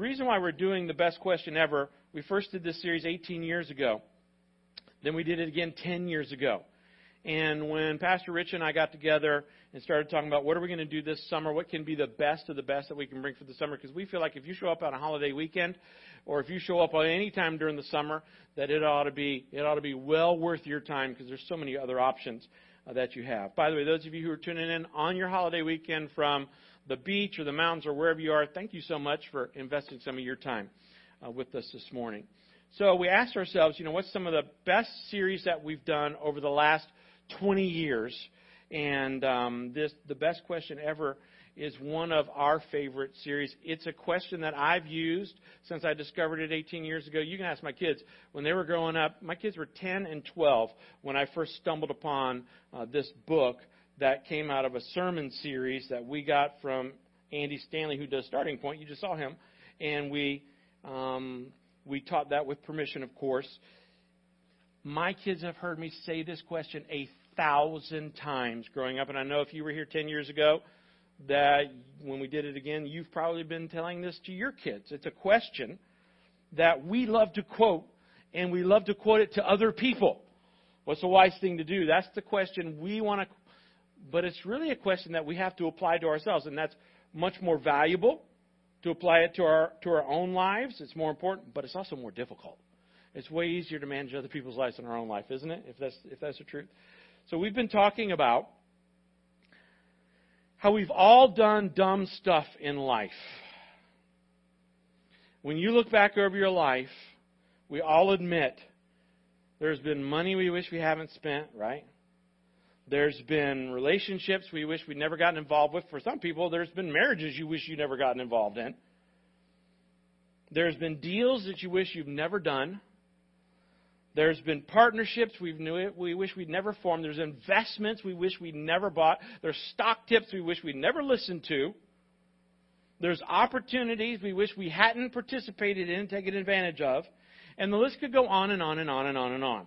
reason why we're doing the best question ever, we first did this series 18 years ago. Then we did it again 10 years ago. And when Pastor Rich and I got together and started talking about what are we going to do this summer, what can be the best of the best that we can bring for the summer, because we feel like if you show up on a holiday weekend, or if you show up on any time during the summer, that it ought to be it ought to be well worth your time because there's so many other options uh, that you have. By the way, those of you who are tuning in on your holiday weekend from the beach or the mountains or wherever you are, thank you so much for investing some of your time uh, with us this morning. So we asked ourselves, you know, what's some of the best series that we've done over the last 20 years? And um, this, the best question ever is one of our favorite series. It's a question that I've used since I discovered it 18 years ago. You can ask my kids. When they were growing up, my kids were 10 and 12 when I first stumbled upon uh, this book that came out of a sermon series that we got from Andy Stanley, who does Starting Point. You just saw him. And we, um, we taught that with permission, of course. My kids have heard me say this question a thousand times growing up. And I know if you were here 10 years ago, that when we did it again, you've probably been telling this to your kids. It's a question that we love to quote, and we love to quote it to other people. What's the wise thing to do? That's the question we want to, but it's really a question that we have to apply to ourselves, and that's much more valuable to apply it to our to our own lives. It's more important, but it's also more difficult. It's way easier to manage other people's lives than our own life, isn't it? If that's if that's the truth. So we've been talking about how we've all done dumb stuff in life. When you look back over your life, we all admit there's been money we wish we haven't spent, right? There's been relationships we wish we'd never gotten involved with. For some people, there's been marriages you wish you'd never gotten involved in. There's been deals that you wish you've never done. There's been partnerships we've knew it, we wish we'd never formed. There's investments we wish we'd never bought. There's stock tips we wish we'd never listened to. There's opportunities we wish we hadn't participated in and taken advantage of. And the list could go on and on and on and on and on.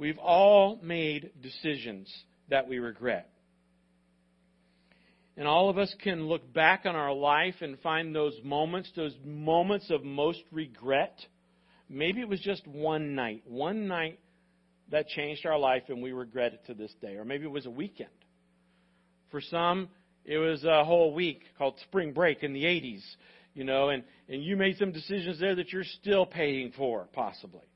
We've all made decisions that we regret. And all of us can look back on our life and find those moments, those moments of most regret. Maybe it was just one night, one night that changed our life and we regret it to this day. Or maybe it was a weekend. For some, it was a whole week called spring break in the 80s, you know, and, and you made some decisions there that you're still paying for, possibly.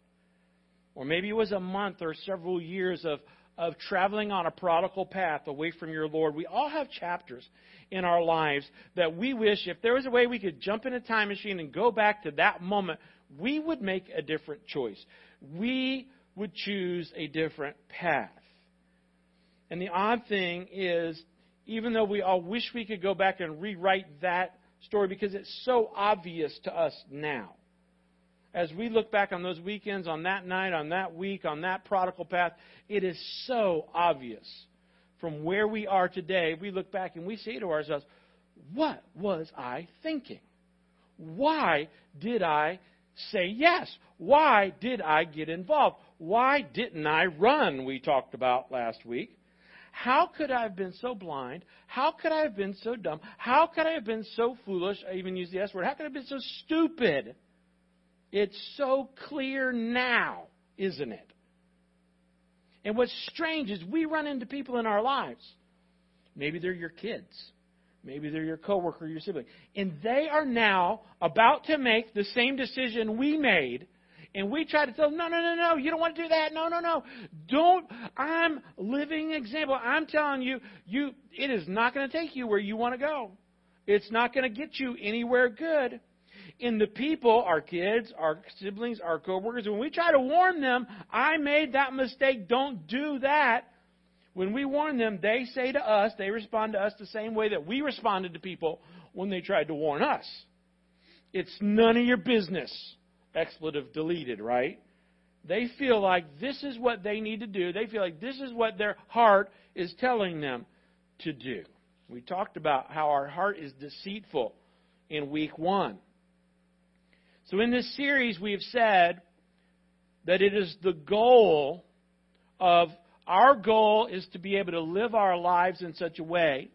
Or maybe it was a month or several years of, of traveling on a prodigal path away from your Lord. We all have chapters in our lives that we wish if there was a way we could jump in a time machine and go back to that moment, we would make a different choice. We would choose a different path. And the odd thing is, even though we all wish we could go back and rewrite that story because it's so obvious to us now as we look back on those weekends, on that night, on that week, on that prodigal path, it is so obvious from where we are today. We look back and we say to ourselves, What was I thinking? Why did I say yes? Why did I get involved? Why didn't I run? We talked about last week. How could I have been so blind? How could I have been so dumb? How could I have been so foolish? I even use the S word. How could I have been so stupid? It's so clear now, isn't it? And what's strange is we run into people in our lives. Maybe they're your kids. Maybe they're your coworker, your sibling. And they are now about to make the same decision we made. And we try to tell them, no, no, no, no, you don't want to do that. No, no, no. Don't. I'm living example. I'm telling you, you, it is not going to take you where you want to go. It's not going to get you anywhere good in the people, our kids, our siblings, our coworkers, when we try to warn them, I made that mistake, don't do that. When we warn them, they say to us, they respond to us the same way that we responded to people when they tried to warn us. It's none of your business. Expletive deleted, right? They feel like this is what they need to do. They feel like this is what their heart is telling them to do. We talked about how our heart is deceitful in week one. So, in this series, we have said that it is the goal of our goal is to be able to live our lives in such a way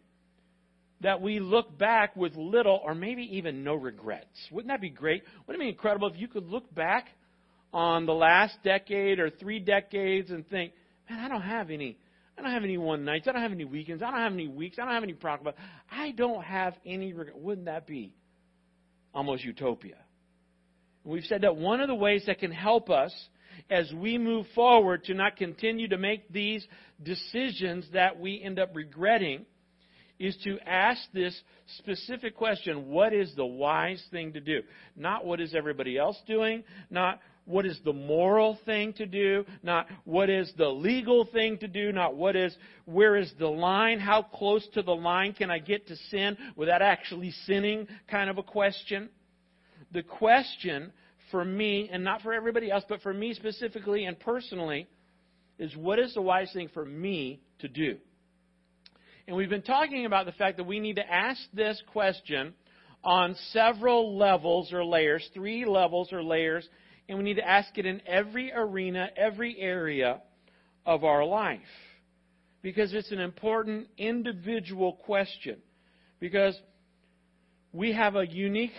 that we look back with little or maybe even no regrets. Wouldn't that be great? Wouldn't it be incredible if you could look back on the last decade or three decades and think, man, I don't have any. I don't have any one nights. I don't have any weekends. I don't have any weeks. I don't have any problems. I don't have any regret. Wouldn't that be almost utopia? We've said that one of the ways that can help us as we move forward to not continue to make these decisions that we end up regretting is to ask this specific question what is the wise thing to do? Not what is everybody else doing, not what is the moral thing to do, not what is the legal thing to do, not what is where is the line, how close to the line can I get to sin without actually sinning kind of a question. The question for me, and not for everybody else, but for me specifically and personally, is what is the wise thing for me to do? And we've been talking about the fact that we need to ask this question on several levels or layers, three levels or layers, and we need to ask it in every arena, every area of our life. Because it's an important individual question. Because we have a unique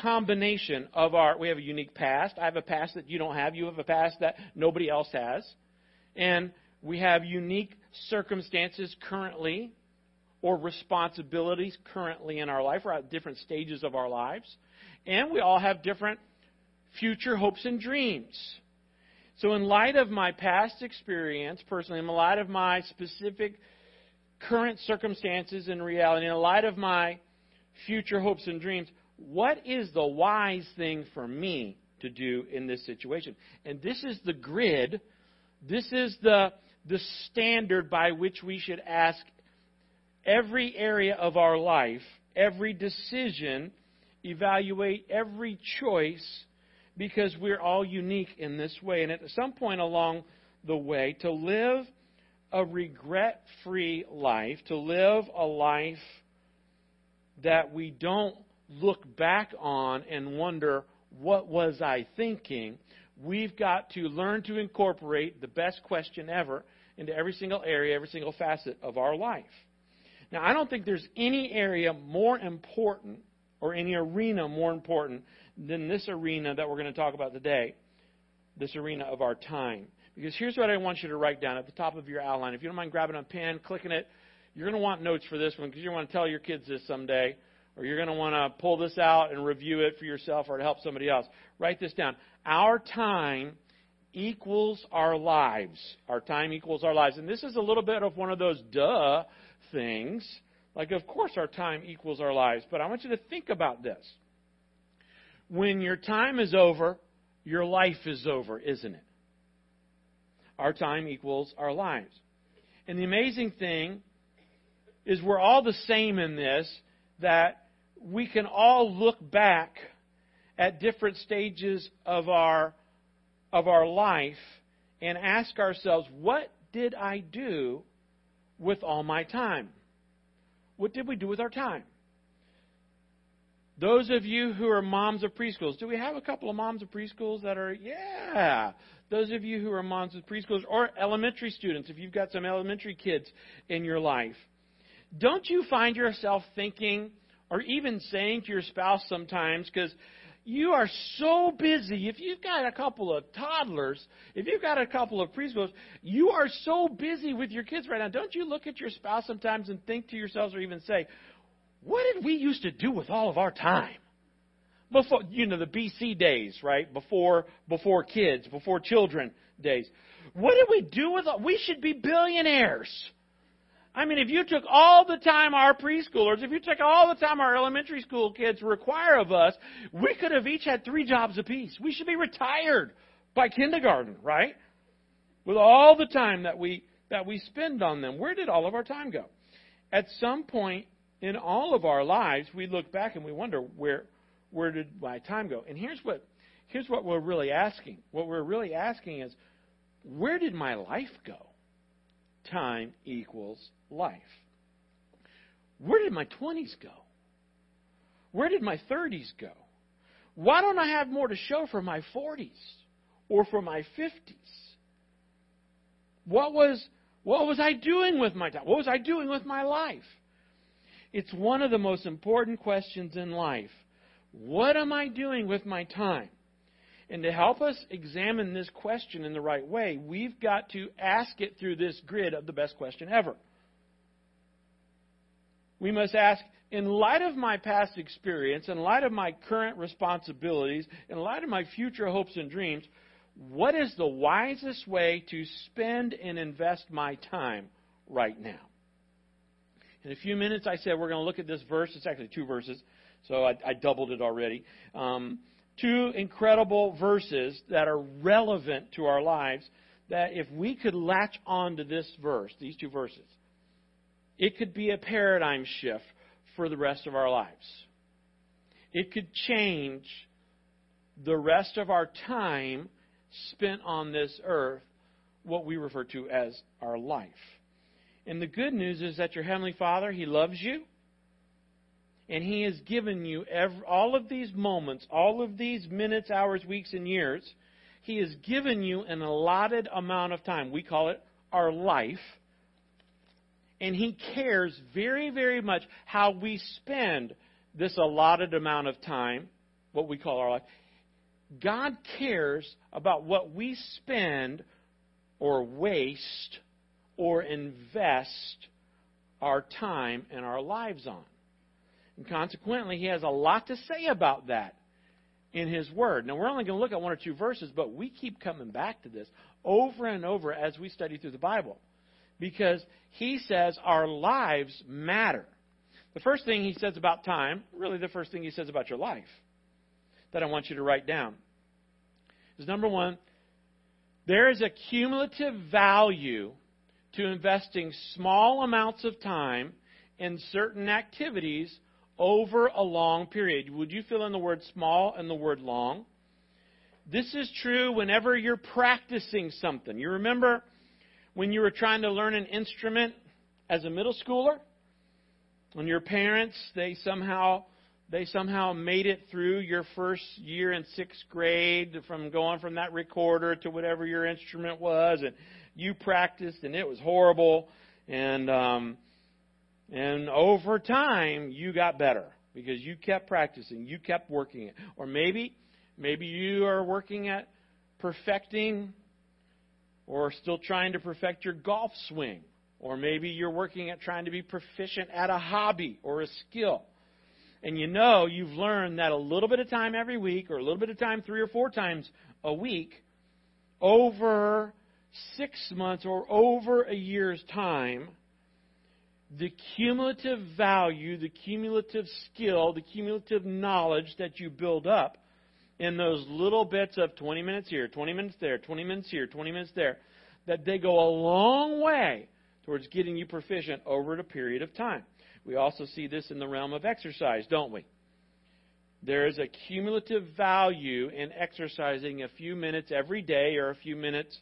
combination of our, we have a unique past. I have a past that you don't have. You have a past that nobody else has. And we have unique circumstances currently or responsibilities currently in our life. We're at different stages of our lives. And we all have different future hopes and dreams. So, in light of my past experience, personally, in light of my specific current circumstances and reality, in light of my future hopes and dreams, what is the wise thing for me to do in this situation? And this is the grid, this is the the standard by which we should ask every area of our life, every decision, evaluate every choice, because we're all unique in this way. And at some point along the way, to live a regret free life, to live a life that we don't look back on and wonder, what was I thinking? We've got to learn to incorporate the best question ever into every single area, every single facet of our life. Now, I don't think there's any area more important or any arena more important than this arena that we're going to talk about today this arena of our time. Because here's what I want you to write down at the top of your outline. If you don't mind grabbing a pen, clicking it, you're going to want notes for this one because you want to tell your kids this someday, or you're going to want to pull this out and review it for yourself or to help somebody else. Write this down. Our time equals our lives. Our time equals our lives. And this is a little bit of one of those duh things. Like, of course, our time equals our lives. But I want you to think about this. When your time is over, your life is over, isn't it? Our time equals our lives. And the amazing thing is we're all the same in this, that we can all look back at different stages of our of our life and ask ourselves, what did I do with all my time? What did we do with our time? Those of you who are moms of preschools, do we have a couple of moms of preschools that are, yeah. Those of you who are moms of preschools or elementary students, if you've got some elementary kids in your life, don't you find yourself thinking or even saying to your spouse sometimes, because you are so busy. If you've got a couple of toddlers, if you've got a couple of preschoolers, you are so busy with your kids right now. Don't you look at your spouse sometimes and think to yourselves or even say, what did we used to do with all of our time? Before, you know, the BC days, right? Before, before kids, before children days. What did we do with, we should be billionaires. I mean, if you took all the time our preschoolers, if you took all the time our elementary school kids require of us, we could have each had three jobs apiece. We should be retired by kindergarten, right? With all the time that we that we spend on them. Where did all of our time go? At some point in all of our lives, we look back and we wonder where where did my time go? And here's what here's what we're really asking. What we're really asking is where did my life go? Time equals life. Where did my 20s go? Where did my 30s go? Why don't I have more to show for my 40s or for my 50s? What was, what was I doing with my time? What was I doing with my life? It's one of the most important questions in life. What am I doing with my time? And to help us examine this question in the right way, we've got to ask it through this grid of the best question ever. We must ask, in light of my past experience, in light of my current responsibilities, in light of my future hopes and dreams, what is the wisest way to spend and invest my time right now? In a few minutes, I said we're going to look at this verse. It's actually two verses, so I, I doubled it already. Um, two incredible verses that are relevant to our lives. That if we could latch on to this verse, these two verses, it could be a paradigm shift for the rest of our lives. It could change the rest of our time spent on this earth, what we refer to as our life. And the good news is that your Heavenly Father, He loves you. And He has given you every, all of these moments, all of these minutes, hours, weeks, and years. He has given you an allotted amount of time. We call it our life. And He cares very, very much how we spend this allotted amount of time, what we call our life. God cares about what we spend or waste or invest our time and our lives on. And consequently, he has a lot to say about that in his word. Now, we're only going to look at one or two verses, but we keep coming back to this over and over as we study through the Bible. Because he says our lives matter. The first thing he says about time, really the first thing he says about your life, that I want you to write down, is number one, there is a cumulative value to investing small amounts of time in certain activities over a long period. Would you fill in the word small and the word long? This is true whenever you're practicing something. You remember when you were trying to learn an instrument as a middle schooler? When your parents, they somehow they somehow made it through your first year in sixth grade from going from that recorder to whatever your instrument was and you practiced and it was horrible and um and over time you got better because you kept practicing you kept working it. Or maybe maybe you are working at perfecting or still trying to perfect your golf swing. Or maybe you're working at trying to be proficient at a hobby or a skill. And you know you've learned that a little bit of time every week or a little bit of time three or four times a week over six months or over a year's time, the cumulative value, the cumulative skill, the cumulative knowledge that you build up in those little bits of 20 minutes here, 20 minutes there, 20 minutes here, 20 minutes there, that they go a long way towards getting you proficient over a period of time. We also see this in the realm of exercise, don't we? There is a cumulative value in exercising a few minutes every day or a few minutes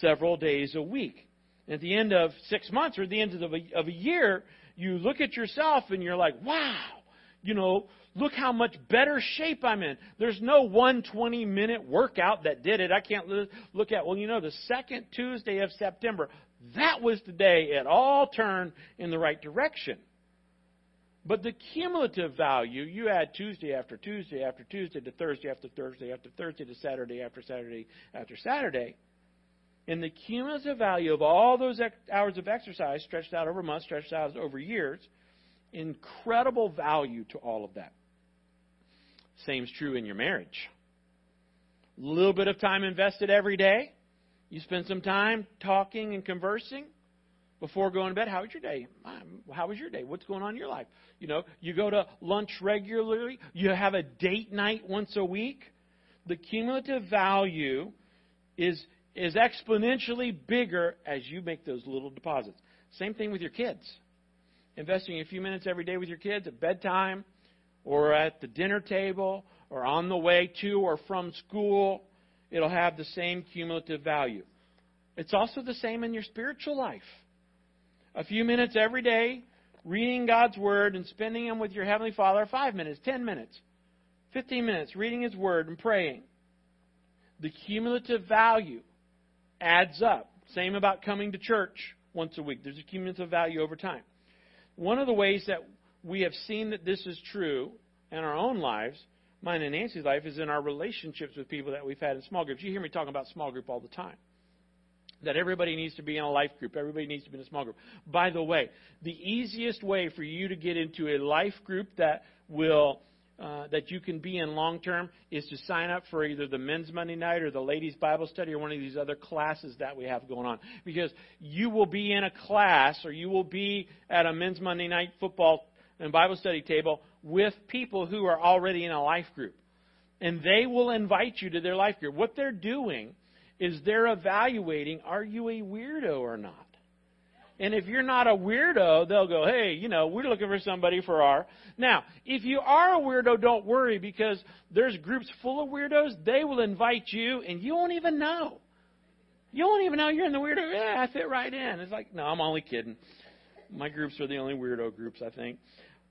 several days a week. At the end of six months or at the end of a, of a year, you look at yourself and you're like, wow, you know, look how much better shape I'm in. There's no one 20 minute workout that did it. I can't look at, well, you know, the second Tuesday of September, that was the day it all turned in the right direction. But the cumulative value, you add Tuesday after Tuesday after Tuesday to Thursday after Thursday after Thursday to Saturday after Saturday after Saturday, and the cumulative value of all those hours of exercise stretched out over months, stretched out over years, incredible value to all of that. Same's true in your marriage. A little bit of time invested every day. You spend some time talking and conversing before going to bed. How was your day? Um, how was your day? What's going on in your life? You know, you go to lunch regularly. You have a date night once a week. The cumulative value is is exponentially bigger as you make those little deposits. Same thing with your kids. Investing a few minutes every day with your kids at bedtime or at the dinner table or on the way to or from school, it'll have the same cumulative value. It's also the same in your spiritual life. A few minutes every day reading God's Word and spending them with your Heavenly Father, five minutes, ten minutes, fifteen minutes reading His Word and praying. The cumulative value adds up. Same about coming to church once a week. There's a cumulative value over time. one of the ways that we have seen that this is true in our own lives, mine and Nancy's life, is in our relationships with people that we've had in small groups. You hear me talking about small group all the time. That everybody needs to be in a life group. Everybody needs to be in a small group. By the way, the easiest way for you to get into a life group that will uh, that you can be in long term is to sign up for either the men's Monday night or the ladies Bible study or one of these other classes that we have going on. Because you will be in a class or you will be at a men's Monday night football and Bible study table with people who are already in a life group. And they will invite you to their life group. What they're doing is they're evaluating are you a weirdo or not? And if you're not a weirdo, they'll go, hey, you know, we're looking for somebody for our. Now, if you are a weirdo, don't worry because there's groups full of weirdos. They will invite you and you won't even know. You won't even know you're in the weirdo. Yeah, I fit right in. It's like, no, I'm only kidding. My groups are the only weirdo groups, I think.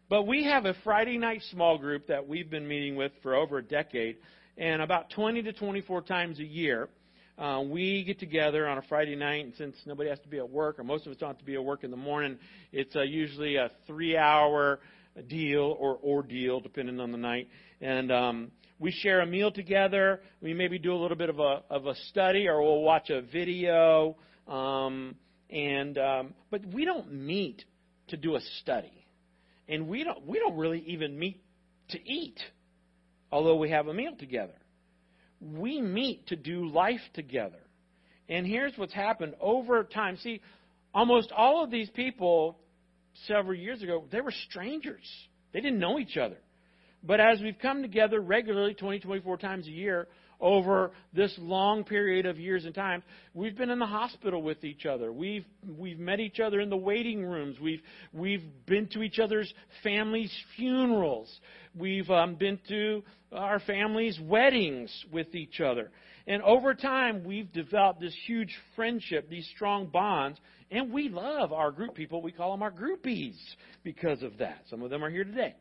But we have a Friday night small group that we've been meeting with for over a decade, and about 20 to 24 times a year uh, we get together on a Friday night, and since nobody has to be at work, or most of us don't have to be at work in the morning, it's uh, usually a three-hour deal or ordeal, depending on the night. And um, we share a meal together. We maybe do a little bit of a of a study, or we'll watch a video. Um, and um, but we don't meet to do a study, and we don't we don't really even meet to eat, although we have a meal together we meet to do life together. And here's what's happened over time. See, almost all of these people several years ago, they were strangers. They didn't know each other. But as we've come together regularly, 20, 24 times a year, over this long period of years and time, we've been in the hospital with each other. We've we've met each other in the waiting rooms. We've we've been to each other's families' funerals. We've um, been to our families' weddings with each other. And over time, we've developed this huge friendship, these strong bonds, and we love our group people. We call them our groupies because of that. Some of them are here today.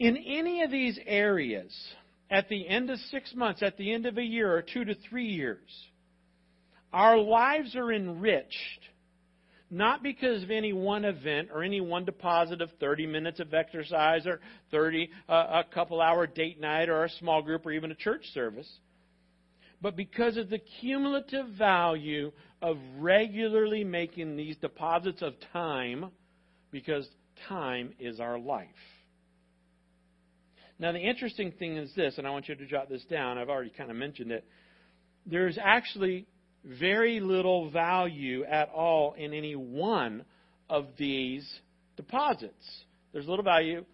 In any of these areas, at the end of six months, at the end of a year, or two to three years, our lives are enriched not because of any one event or any one deposit of 30 minutes of exercise or 30 uh, a couple hour date night or a small group or even a church service, but because of the cumulative value of regularly making these deposits of time because time is our life. Now, the interesting thing is this, and I want you to jot this down. I've already kind of mentioned it. There's actually very little value at all in any one of these deposits. There's little value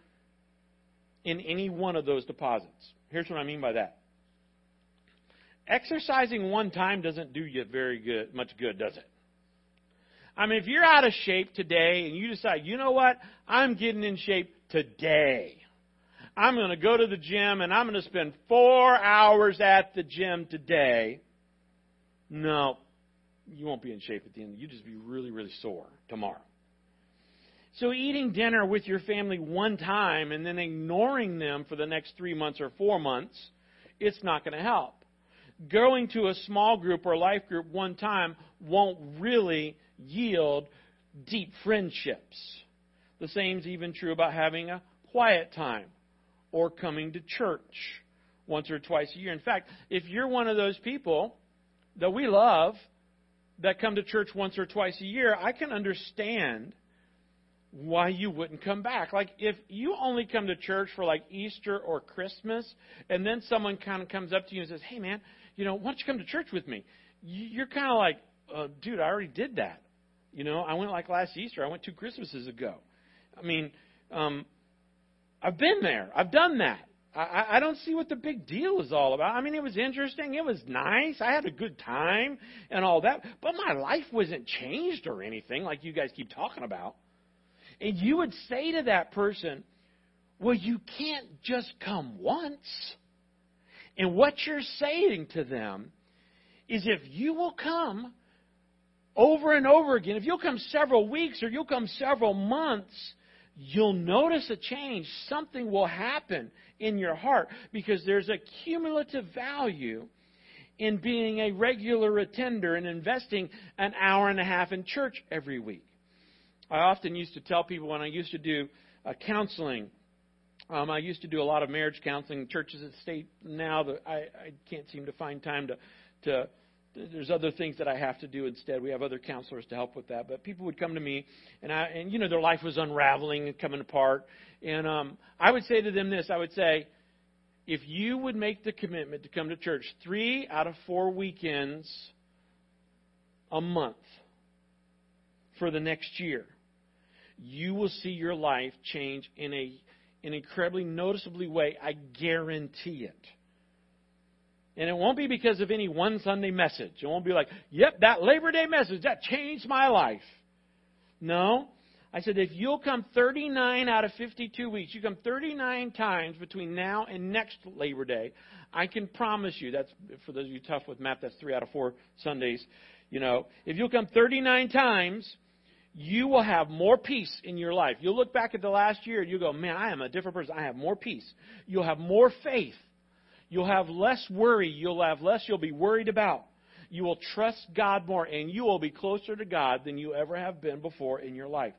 in any one of those deposits. Here's what I mean by that. Exercising one time doesn't do you very good, much good, does it? I mean, if you're out of shape today and you decide, you know what, I'm getting in shape today. I'm going to go to the gym and I'm going to spend four hours at the gym today. No, you won't be in shape at the end. You'll just be really, really sore tomorrow. So eating dinner with your family one time and then ignoring them for the next three months or four months, it's not going to help. Going to a small group or life group one time won't really yield deep friendships. The same is even true about having a quiet time or coming to church once or twice a year. In fact, if you're one of those people that we love that come to church once or twice a year, I can understand why you wouldn't come back. Like if you only come to church for like Easter or Christmas, and then someone kind of comes up to you and says, "Hey, man, you know, why don't you come to church with me?" You're kind of like, uh, "Dude, I already did that." You know, I went like last Easter. I went two Christmases ago. I mean, um, I've been there. I've done that. I, I don't see what the big deal is all about. I mean, it was interesting. It was nice. I had a good time and all that. But my life wasn't changed or anything like you guys keep talking about. And you would say to that person, well, you can't just come once. And what you're saying to them is if you will come over and over again, if you'll come several weeks or you'll come several months, you'll notice a change. Something will happen in your heart because there's a cumulative value in being a regular attender and investing an hour and a half in church every week. I often used to tell people when I used to do uh, counseling. Um, I used to do a lot of marriage counseling churches at state. Now that I, I can't seem to find time to, to there's other things that I have to do instead. We have other counselors to help with that. But people would come to me, and I, and you know, their life was unraveling and coming apart. And um, I would say to them this: I would say, if you would make the commitment to come to church three out of four weekends a month for the next year, you will see your life change in a an incredibly noticeably way. I guarantee it. And it won't be because of any one Sunday message. It won't be like, yep, that Labor Day message, that changed my life. No. I said, if you'll come 39 out of 52 weeks, you come 39 times between now and next Labor Day, I can promise you, that's, for those of you tough with math, that's three out of four Sundays. You know, if you'll come 39 times, you will have more peace in your life. You'll look back at the last year and you'll go, man, I am a different person. I have more peace. You'll have more faith. You'll have less worry. You'll have less you'll be worried about. You will trust God more, and you will be closer to God than you ever have been before in your life.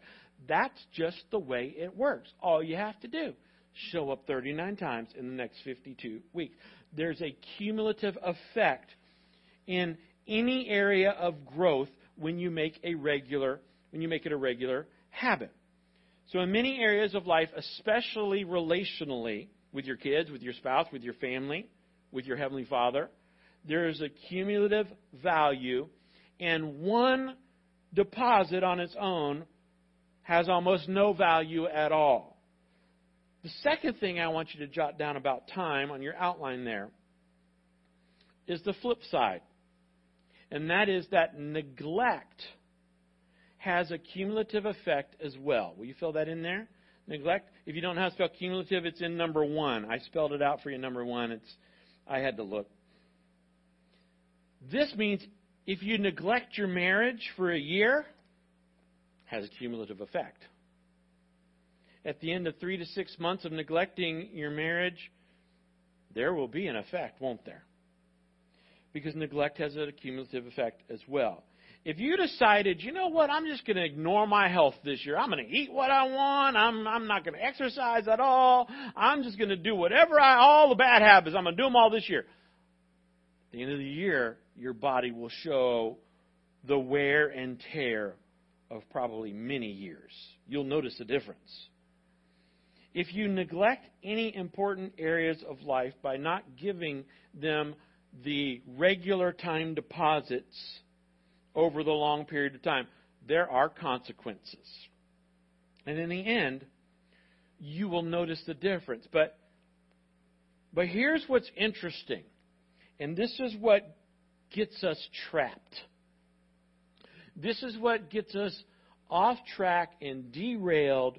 That's just the way it works. All you have to do show up 39 times in the next 52 weeks. There's a cumulative effect in any area of growth when you make a regular when you make it a regular habit. So in many areas of life, especially relationally, with your kids, with your spouse, with your family, with your Heavenly Father. There is a cumulative value, and one deposit on its own has almost no value at all. The second thing I want you to jot down about time on your outline there is the flip side, and that is that neglect has a cumulative effect as well. Will you fill that in there? Neglect, if you don't know how to spell cumulative, it's in number one. I spelled it out for you, number one. It's I had to look. This means if you neglect your marriage for a year, has a cumulative effect. At the end of three to six months of neglecting your marriage, there will be an effect, won't there? Because neglect has a cumulative effect as well if you decided, you know what, I'm just going to ignore my health this year. I'm going to eat what I want. I'm, I'm not going to exercise at all. I'm just going to do whatever I, all the bad habits, I'm going to do them all this year. At the end of the year, your body will show the wear and tear of probably many years. You'll notice a difference. If you neglect any important areas of life by not giving them the regular time deposits, over the long period of time. There are consequences. And in the end, you will notice the difference. But, but here's what's interesting. And this is what gets us trapped. This is what gets us off track and derailed.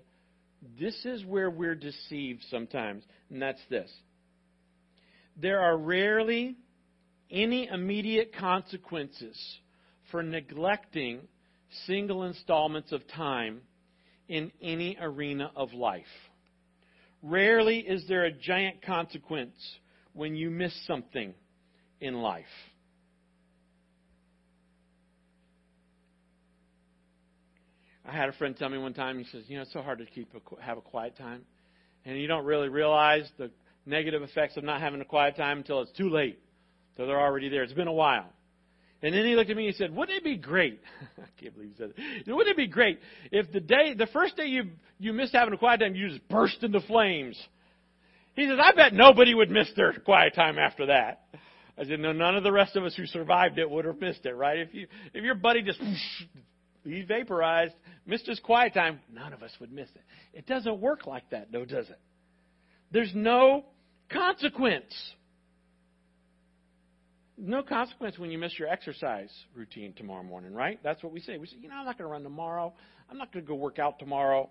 This is where we're deceived sometimes, and that's this. There are rarely any immediate consequences for neglecting single installments of time in any arena of life. Rarely is there a giant consequence when you miss something in life. I had a friend tell me one time, he says, You know, it's so hard to keep a, have a quiet time. And you don't really realize the negative effects of not having a quiet time until it's too late. So they're already there. It's been a while. And then he looked at me and he said, Wouldn't it be great? I can't believe he said it. Wouldn't it be great if the day, the first day you, you missed having a quiet time, you just burst into flames? He says, I bet nobody would miss their quiet time after that. I said, no, none of the rest of us who survived it would have missed it, right? If you, if your buddy just, he vaporized, missed his quiet time, none of us would miss it. It doesn't work like that, though, does it? There's no consequence no consequence when you miss your exercise routine tomorrow morning, right? That's what we say. We say, you know, I'm not going to run tomorrow. I'm not going to go work out tomorrow.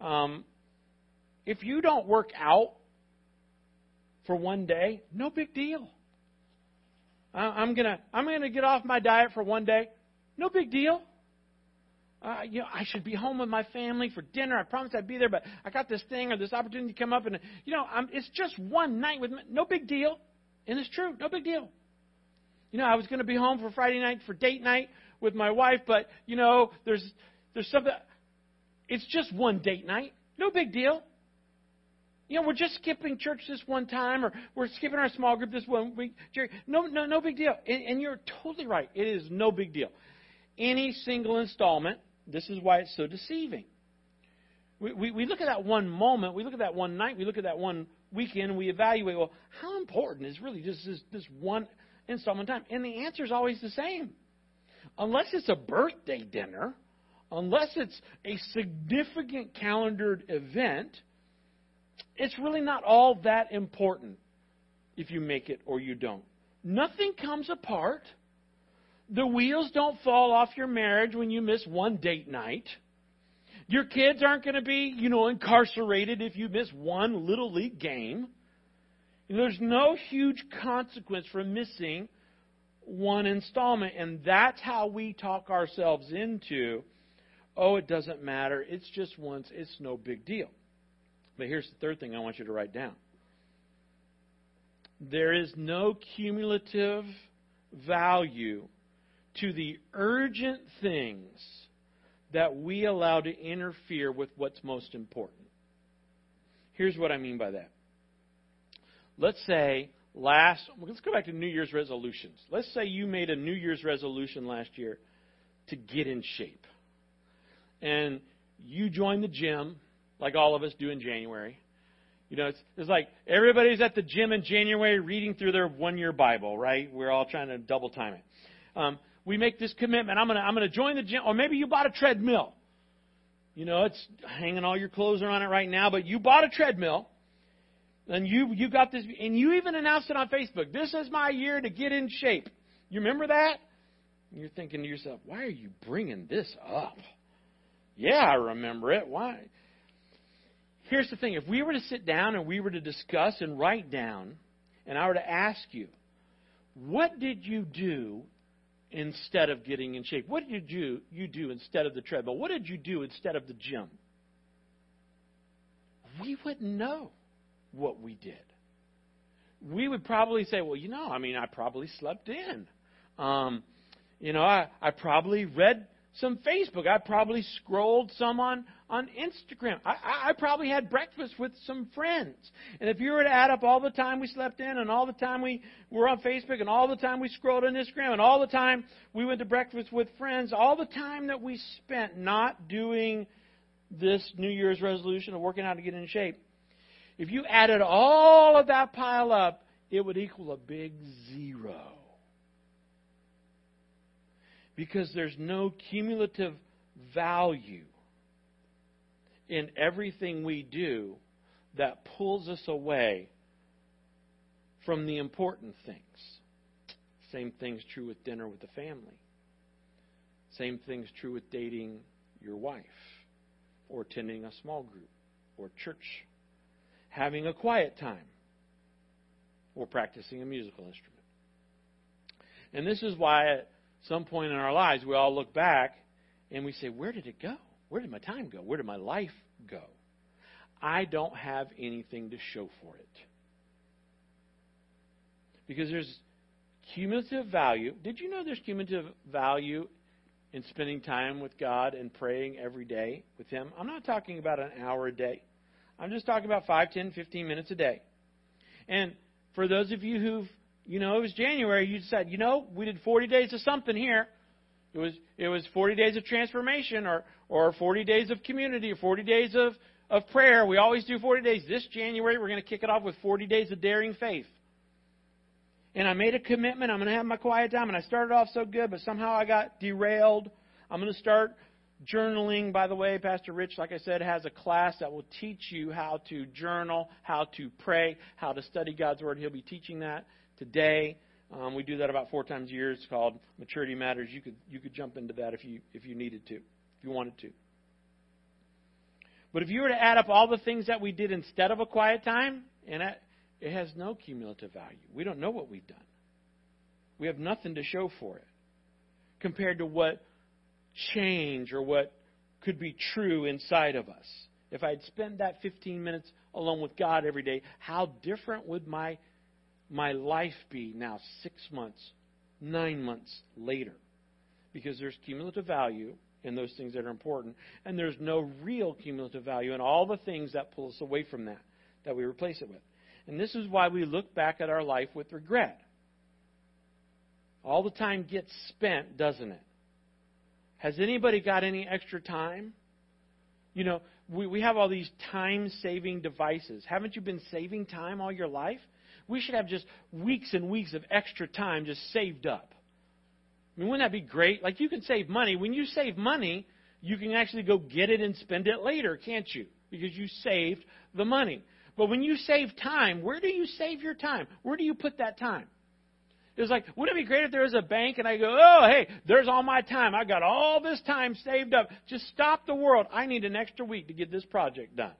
Um, if you don't work out for one day, no big deal. I'm gonna I'm gonna get off my diet for one day. No big deal. Uh, you know, I should be home with my family for dinner. I promised I'd be there, but I got this thing or this opportunity to come up, and you know, I'm, it's just one night with me. No big deal, and it's true. No big deal you know, I was going to be home for Friday night for date night with my wife, but you know, there's there's something. it's just one date night. No big deal. You know, we're just skipping church this one time, or we're skipping our small group this one week. Jerry, no, no, no big deal. And, and you're totally right. It is no big deal. Any single installment, this is why it's so deceiving. We, we, we look at that one moment, we look at that one night, we look at that one weekend, and we evaluate, well, how important is really just this, this one installment time? And the answer is always the same. Unless it's a birthday dinner, unless it's a significant calendared event, it's really not all that important if you make it or you don't. Nothing comes apart. The wheels don't fall off your marriage when you miss one date night. Your kids aren't going to be, you know, incarcerated if you miss one little league game. There's no huge consequence for missing one installment, and that's how we talk ourselves into, oh, it doesn't matter. It's just once. It's no big deal. But here's the third thing I want you to write down. There is no cumulative value to the urgent things that we allow to interfere with what's most important. Here's what I mean by that. Let's say last, let's go back to New Year's resolutions. Let's say you made a New Year's resolution last year to get in shape. And you joined the gym, like all of us do in January. You know, it's, it's like everybody's at the gym in January reading through their one year Bible, right? We're all trying to double time it. Um, we make this commitment. I'm gonna I'm gonna join the gym, or maybe you bought a treadmill. You know, it's hanging all your clothes are on it right now, but you bought a treadmill, and you you got this, and you even announced it on Facebook. This is my year to get in shape. You remember that? And you're thinking to yourself, why are you bringing this up? Yeah, I remember it. Why? Here's the thing: if we were to sit down and we were to discuss and write down, and I were to ask you, what did you do instead of getting in shape? What did you do, you do instead of the treadmill? What did you do instead of the gym? We wouldn't know what we did. We would probably say, well, you know, I mean, I probably slept in. Um, you know, I, I probably read some Facebook. I probably scrolled some on, on Instagram. I, I probably had breakfast with some friends. And if you were to add up all the time we slept in, and all the time we were on Facebook, and all the time we scrolled on Instagram, and all the time we went to breakfast with friends, all the time that we spent not doing this New Year's resolution of working out to get in shape, if you added all of that pile up, it would equal a big zero because there's no cumulative value in everything we do that pulls us away from the important things. Same thing's true with dinner with the family. Same thing's true with dating your wife or attending a small group or church, having a quiet time or practicing a musical instrument. And this is why at some point in our lives, we all look back and we say, Where did it go? Where did my time go? Where did my life go? I don't have anything to show for it. Because there's cumulative value. Did you know there's cumulative value in spending time with God and praying every day with Him? I'm not talking about an hour a day. I'm just talking about 5, 10, 15 minutes a day. And for those of you who've you know, it was January, you said, you know, we did 40 days of something here. It was it was 40 days of transformation or or 40 days of community or 40 days of of prayer. We always do 40 days. This January we're going to kick it off with 40 days of daring faith. And I made a commitment. I'm going to have my quiet time and I started off so good, but somehow I got derailed. I'm going to start journaling. By the way, Pastor Rich, like I said, has a class that will teach you how to journal, how to pray, how to study God's word. He'll be teaching that today. Um, we do that about four times a year. It's called Maturity Matters. You could you could jump into that if you if you needed to, if you wanted to. But if you were to add up all the things that we did instead of a quiet time, and it, it has no cumulative value. We don't know what we've done. We have nothing to show for it compared to what change or what could be true inside of us. If I'd spent that 15 minutes alone with God every day, how different would my my life be now six months, nine months later? Because there's cumulative value in those things that are important. And there's no real cumulative value in all the things that pull us away from that, that we replace it with. And this is why we look back at our life with regret. All the time gets spent, doesn't it? Has anybody got any extra time? You know, we, we have all these time saving devices. Haven't you been saving time all your life? We should have just weeks and weeks of extra time just saved up. I mean, wouldn't that be great? Like, you can save money. When you save money, you can actually go get it and spend it later, can't you? Because you saved the money. But when you save time, where do you save your time? Where do you put that time? It's like, wouldn't it be great if there was a bank and I go, oh, hey, there's all my time. I got all this time saved up. Just stop the world. I need an extra week to get this project done.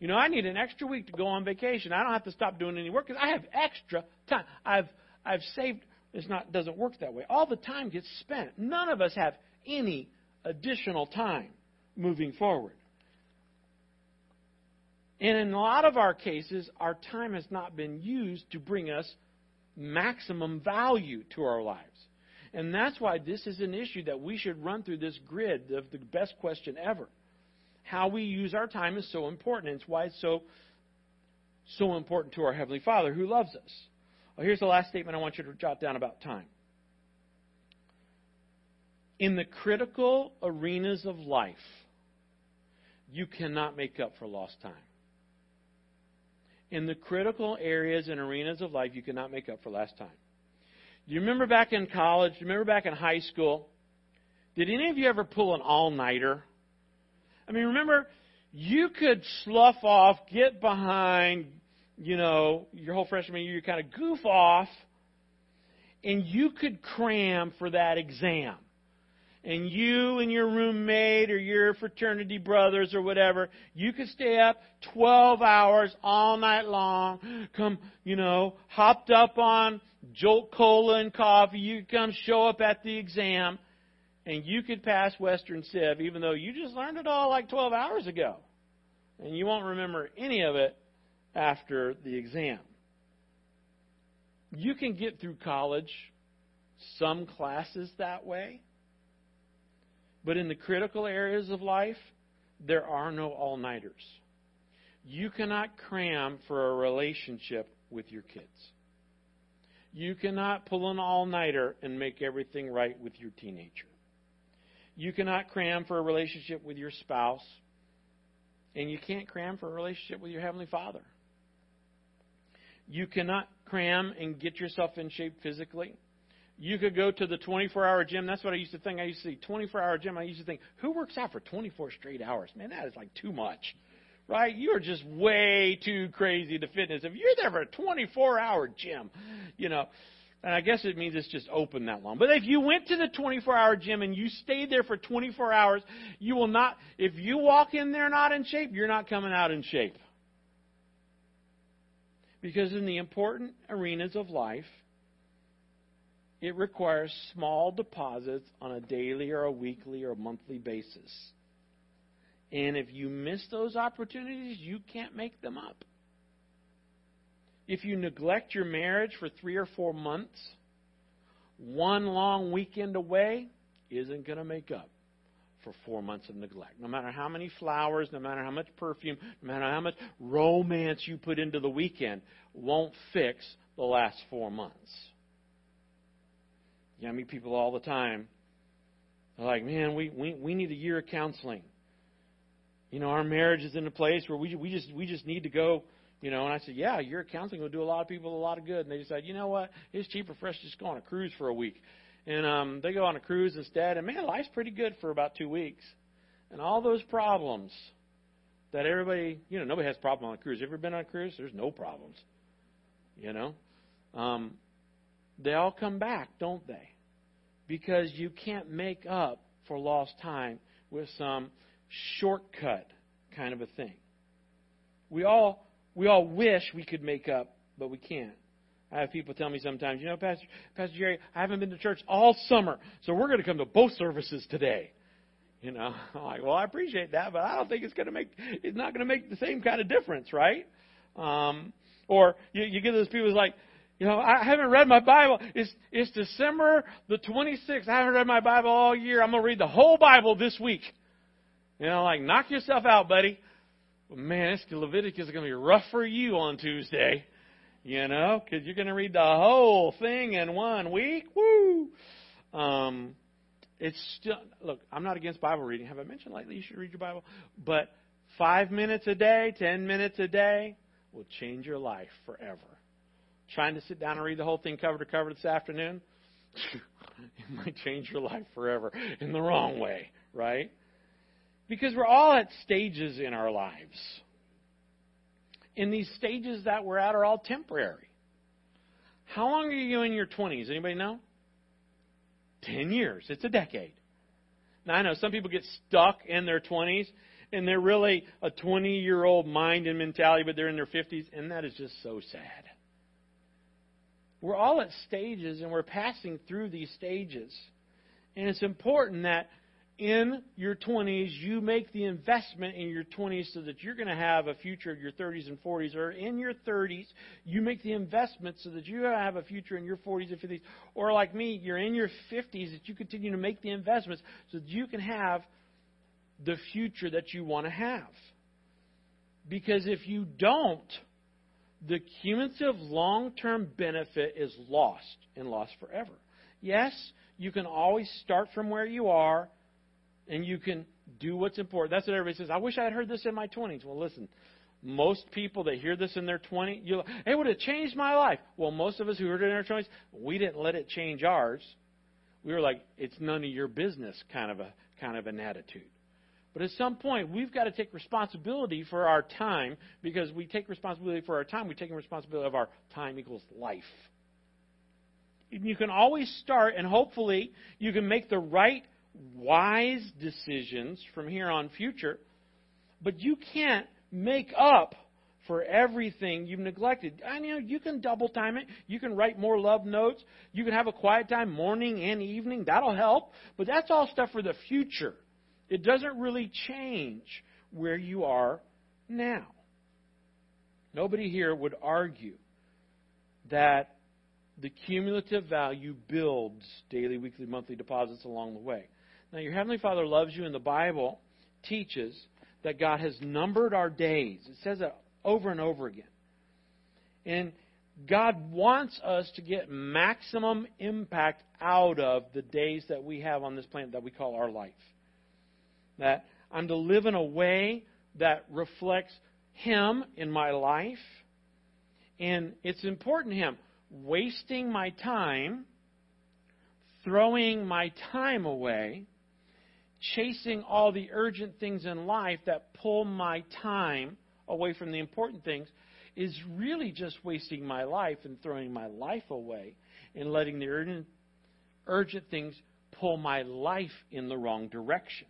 You know, I need an extra week to go on vacation. I don't have to stop doing any work because I have extra time. I've I've saved. It's not doesn't work that way. All the time gets spent. None of us have any additional time moving forward. And in a lot of our cases, our time has not been used to bring us maximum value to our lives. And that's why this is an issue that we should run through this grid of the best question ever. How we use our time is so important. It's why it's so so important to our Heavenly Father who loves us. Well, here's the last statement I want you to jot down about time. In the critical arenas of life, you cannot make up for lost time in the critical areas and arenas of life you cannot make up for last time. Do you remember back in college? Do you remember back in high school? Did any of you ever pull an all nighter? I mean, remember, you could slough off, get behind, you know, your whole freshman year, you kind of goof off, and you could cram for that exam and you and your roommate or your fraternity brothers or whatever, you could stay up 12 hours all night long, come, you know, hopped up on Jolt Cola and coffee, you could come show up at the exam, and you could pass Western Civ, even though you just learned it all like 12 hours ago. And you won't remember any of it after the exam. You can get through college, some classes that way but in the critical areas of life, there are no all nighters. You cannot cram for a relationship with your kids. You cannot pull an all nighter and make everything right with your teenager. You cannot cram for a relationship with your spouse. And you can't cram for a relationship with your Heavenly Father. You cannot cram and get yourself in shape physically you could go to the 24 hour gym. That's what I used to think. I used to see 24 hour gym. I used to think, who works out for 24 straight hours? Man, that is like too much, right? You are just way too crazy to fitness. If you're there for a 24 hour gym, you know, and I guess it means it's just open that long. But if you went to the 24 hour gym and you stayed there for 24 hours, you will not, if you walk in there not in shape, you're not coming out in shape. Because in the important arenas of life, it requires small deposits on a daily or a weekly or a monthly basis. And if you miss those opportunities, you can't make them up. If you neglect your marriage for three or four months, one long weekend away isn't going to make up for four months of neglect. No matter how many flowers, no matter how much perfume, no matter how much romance you put into the weekend, won't fix the last four months. Yeah, I meet people all the time. They're like, man, we, we, we need a year of counseling. You know, our marriage is in a place where we, we, just, we just need to go, you know. And I said, yeah, a year of counseling will do a lot of people a lot of good. And they decided, you know what? It's cheaper for us to just go on a cruise for a week. And um, they go on a cruise instead. And man, life's pretty good for about two weeks. And all those problems that everybody, you know, nobody has a problem on a cruise. Ever been on a cruise? There's no problems. You know? Um, they all come back, don't they? Because you can't make up for lost time with some shortcut kind of a thing. We all we all wish we could make up, but we can't. I have people tell me sometimes, you know, Pastor Pastor Jerry, I haven't been to church all summer, so we're going to come to both services today. You know, I'm like, well, I appreciate that, but I don't think it's going to make it's not going to make the same kind of difference, right? Um, or you, you get those people who's like, You know, I haven't read my Bible. It's, it's December the 26th. I haven't read my Bible all year. I'm going to read the whole Bible this week. You know, like, knock yourself out, buddy. Man, this Leviticus is going to be rough for you on Tuesday. You know, because you're going to read the whole thing in one week. Woo! Um, it's still, look, I'm not against Bible reading. Have I mentioned lately you should read your Bible? But five minutes a day, ten minutes a day will change your life forever. Trying to sit down and read the whole thing cover to cover this afternoon, it might change your life forever in the wrong way, right? Because we're all at stages in our lives. And these stages that we're at are all temporary. How long are you in your 20s? Anybody know? 10 years. It's a decade. Now, I know some people get stuck in their 20s and they're really a 20 year old mind and mentality, but they're in their 50s, and that is just so sad. We're all at stages and we're passing through these stages. And it's important that in your 20s, you make the investment in your 20s so that you're going to have a future in your 30s and 40s, or in your 30s, you make the investment so that you have a future in your 40s and 50s, or like me, you're in your 50s, that you continue to make the investments so that you can have the future that you want to have. Because if you don't, the cumulative long term benefit is lost and lost forever. Yes, you can always start from where you are and you can do what's important. That's what everybody says. I wish I had heard this in my 20s. Well, listen, most people that hear this in their 20s, you it would have changed my life. Well, most of us who heard it in our 20s, we didn't let it change ours. We were like, it's none of your business kind of a kind of an attitude. But at some point, we've got to take responsibility for our time because we take responsibility for our time. We take responsibility of our time equals life. You can always start, and hopefully, you can make the right, wise decisions from here on future. But you can't make up for everything you've neglected. I know you can double time it. You can write more love notes. You can have a quiet time morning and evening. That'll help. But that's all stuff for the future. It doesn't really change where you are now. Nobody here would argue that the cumulative value builds daily, weekly, monthly deposits along the way. Now, your Heavenly Father loves you, and the Bible teaches that God has numbered our days. It says it over and over again. And God wants us to get maximum impact out of the days that we have on this planet that we call our life that I'm to live in a way that reflects Him in my life. And it's important to Him. Wasting my time, throwing my time away, chasing all the urgent things in life that pull my time away from the important things is really just wasting my life and throwing my life away and letting the urgent, urgent things pull my life in the wrong direction.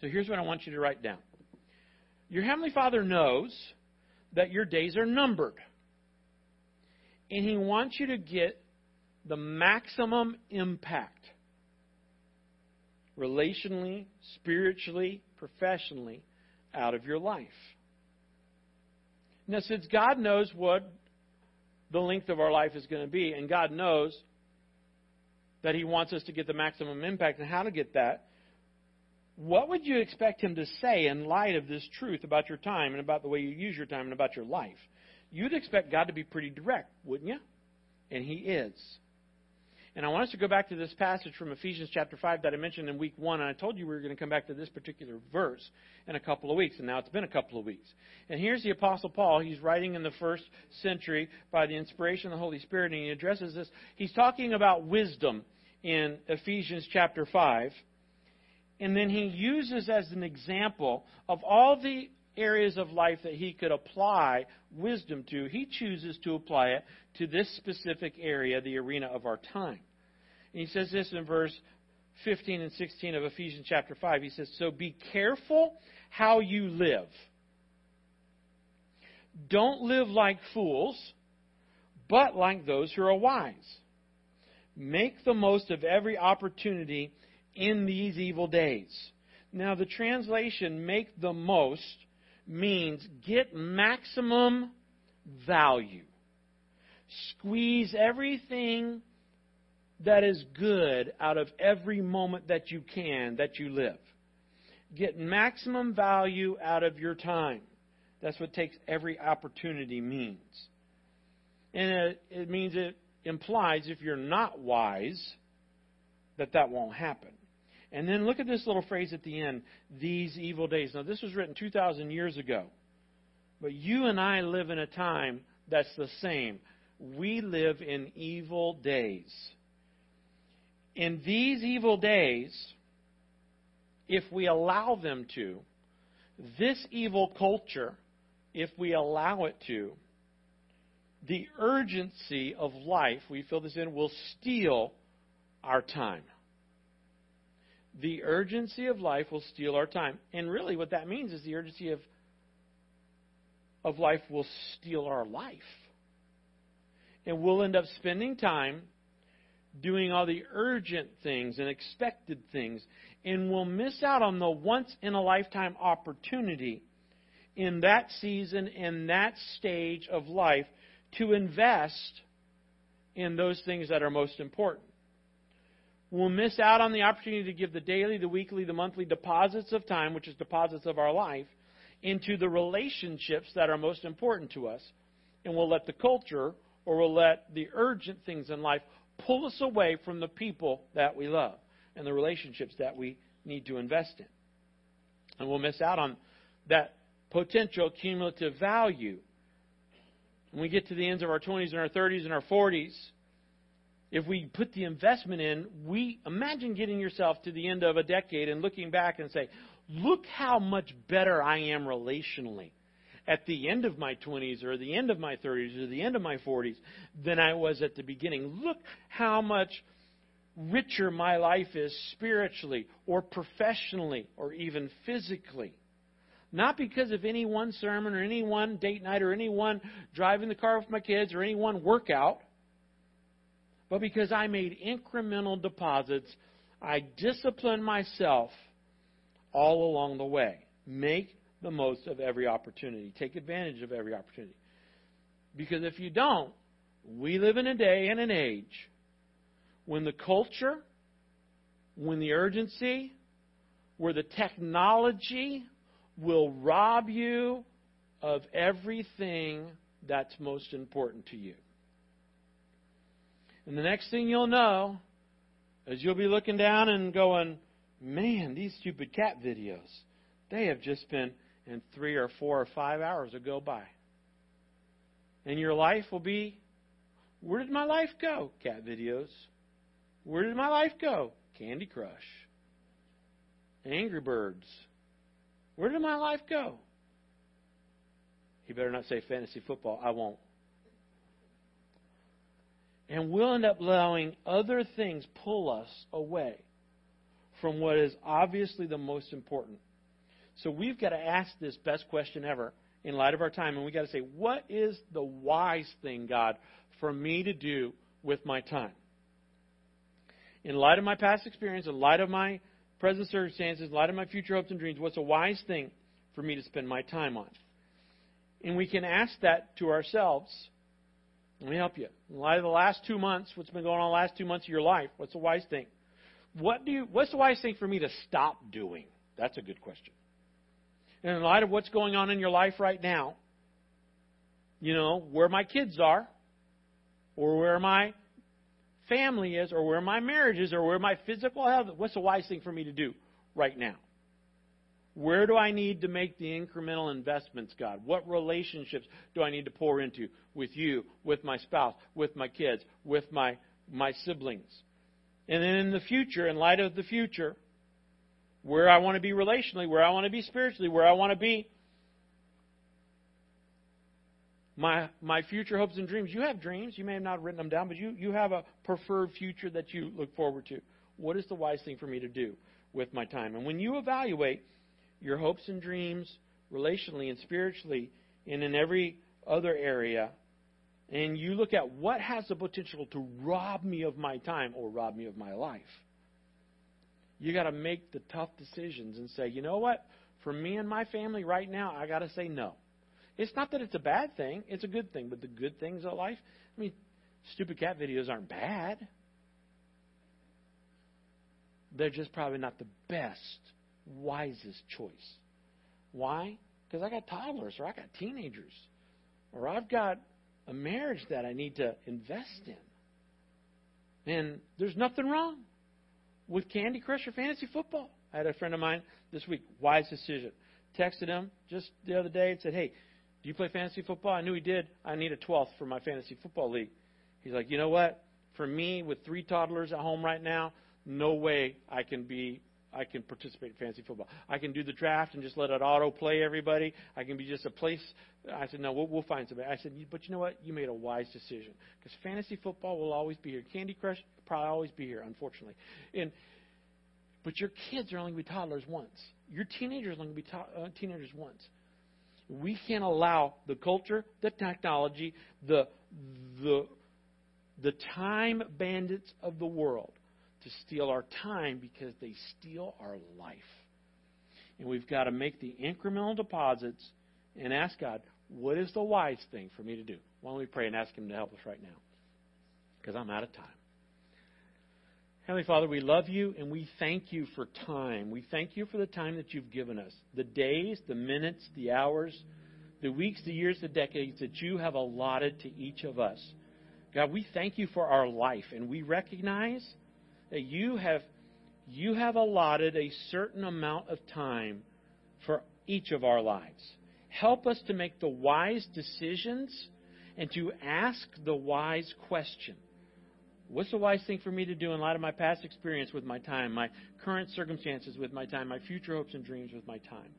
So here's what I want you to write down. Your Heavenly Father knows that your days are numbered. And He wants you to get the maximum impact relationally, spiritually, professionally out of your life. Now, since God knows what the length of our life is going to be, and God knows that He wants us to get the maximum impact and how to get that, what would you expect him to say in light of this truth about your time and about the way you use your time and about your life? You'd expect God to be pretty direct, wouldn't you? And he is. And I want us to go back to this passage from Ephesians chapter 5 that I mentioned in week 1. And I told you we were going to come back to this particular verse in a couple of weeks. And now it's been a couple of weeks. And here's the Apostle Paul. He's writing in the first century by the inspiration of the Holy Spirit. And he addresses this. He's talking about wisdom in Ephesians chapter 5. And then he uses as an example of all the areas of life that he could apply wisdom to, he chooses to apply it to this specific area, the arena of our time. And he says this in verse 15 and 16 of Ephesians chapter 5. He says, So be careful how you live. Don't live like fools, but like those who are wise. Make the most of every opportunity in these evil days. Now, the translation make the most means get maximum value. Squeeze everything that is good out of every moment that you can, that you live. Get maximum value out of your time. That's what takes every opportunity means. And it, it means it implies if you're not wise, that that won't happen. And then look at this little phrase at the end these evil days. Now, this was written 2,000 years ago. But you and I live in a time that's the same. We live in evil days. In these evil days, if we allow them to, this evil culture, if we allow it to, the urgency of life, we fill this in, will steal our time. The urgency of life will steal our time. And really, what that means is the urgency of, of life will steal our life. And we'll end up spending time doing all the urgent things and expected things. And we'll miss out on the once in a lifetime opportunity in that season, in that stage of life, to invest in those things that are most important. We'll miss out on the opportunity to give the daily, the weekly, the monthly deposits of time, which is deposits of our life, into the relationships that are most important to us. And we'll let the culture or we'll let the urgent things in life pull us away from the people that we love and the relationships that we need to invest in. And we'll miss out on that potential cumulative value. When we get to the ends of our 20s and our 30s and our 40s, if we put the investment in, we imagine getting yourself to the end of a decade and looking back and say, look how much better I am relationally at the end of my 20s or the end of my 30s or the end of my 40s than I was at the beginning. Look how much richer my life is spiritually or professionally or even physically. Not because of any one sermon or any one date night or any one driving the car with my kids or any one workout, but because I made incremental deposits. I disciplined myself all along the way. Make the most of every opportunity. Take advantage of every opportunity. Because if you don't, we live in a day and an age when the culture, when the urgency, where the technology will rob you of everything that's most important to you. And the next thing you'll know is you'll be looking down and going, man, these stupid cat videos, they have just been in three or four or five hours will go by. And your life will be where did my life go? Cat videos. Where did my life go? Candy Crush. Angry Birds. Where did my life go? You better not say fantasy football. I won't. And we'll end up allowing other things pull us away from what is obviously the most important. So we've got to ask this best question ever in light of our time, and we've got to say, what is the wise thing, God, for me to do with my time? In light of my past experience, in light of my present circumstances, in light of my future hopes and dreams, what's a wise thing for me to spend my time on? And we can ask that to ourselves. Let me help you. In light of the last two months, what's been going on the last two months of your life, what's the wise thing? What do you, what's the wise thing for me to stop doing? That's a good question. And in light of what's going on in your life right now, you know, where my kids are, or where my family is, or where my marriage is, or where my physical health, what's the wise thing for me to do right now? Where do I need to make the incremental investments, God? What relationships do I need to pour into with you, with my spouse, with my kids, with my, my siblings? And then in the future, in light of the future, where I want to be relationally, where I want to be spiritually, where I want to be. My my future hopes and dreams. You have dreams. You may have not written them down, but you, you have a preferred future that you look forward to. What is the wise thing for me to do with my time? And when you evaluate your hopes and dreams relationally and spiritually and in every other area, and you look at what has the potential to rob me of my time or rob me of my life you got to make the tough decisions and say, you know what? For me and my family right now, I got to say no. It's not that it's a bad thing, it's a good thing. But the good things of life, I mean, stupid cat videos aren't bad. They're just probably not the best, wisest choice. Why? Because I got toddlers or I got teenagers or I've got a marriage that I need to invest in. And there's nothing wrong with Candy Crush or fantasy football. I had a friend of mine this week, wise decision. Texted him just the other day and said, Hey, do you play fantasy football? I knew he did. I need a 12th for my fantasy football league. He's like, You know what? For me, with three toddlers at home right now, no way I can be I can participate in fantasy football. I can do the draft and just let it auto play everybody. I can be just a place. I said, no, we'll, we'll find somebody. I said, but you know what? You made a wise decision because fantasy football will always be here. Candy Crush probably always be here, unfortunately. And but your kids are only going to be toddlers once. Your teenagers are only going to be to- uh, teenagers once. We can't allow the culture, the technology, the the the time bandits of the world to steal our time because they steal our life. And we've got to make the incremental deposits and ask God, what is the wise thing for me to do? Why don't we pray and ask Him to help us right now? Because I'm out of time. Heavenly Father, we love you and we thank you for time. We thank you for the time that you've given us the days, the minutes, the hours, the weeks, the years, the decades that you have allotted to each of us. God, we thank you for our life and we recognize that you have you have allotted a certain amount of time for each of our lives. Help us to make the wise decisions and to ask the wise question. What's the wise thing for me to do in light of my past experience with my time, my current circumstances with my time, my future hopes and dreams with my time?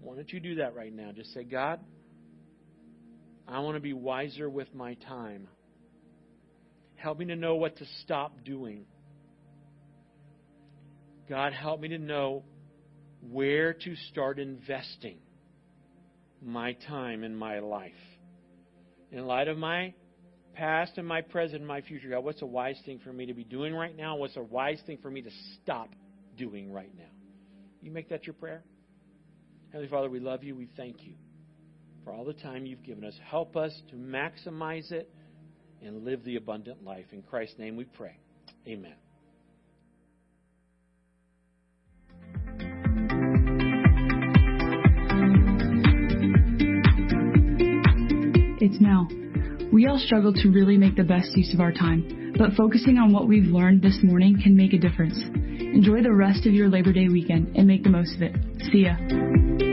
Why don't you do that right now? Just say, God, I want to be wiser with my time. Help me to know what to stop doing. God, help me to know where to start investing my time and my life. In light of my past and my present and my future, God, what's a wise thing for me to be doing right now? What's a wise thing for me to stop doing right now? You make that your prayer? Heavenly Father, we love you. We thank you for all the time you've given us. Help us to maximize it and live the abundant life. In Christ's name we pray. Amen. It's now. We all struggle to really make the best use of our time, but focusing on what we've learned this morning can make a difference. Enjoy the rest of your Labor Day weekend and make the most of it. See ya.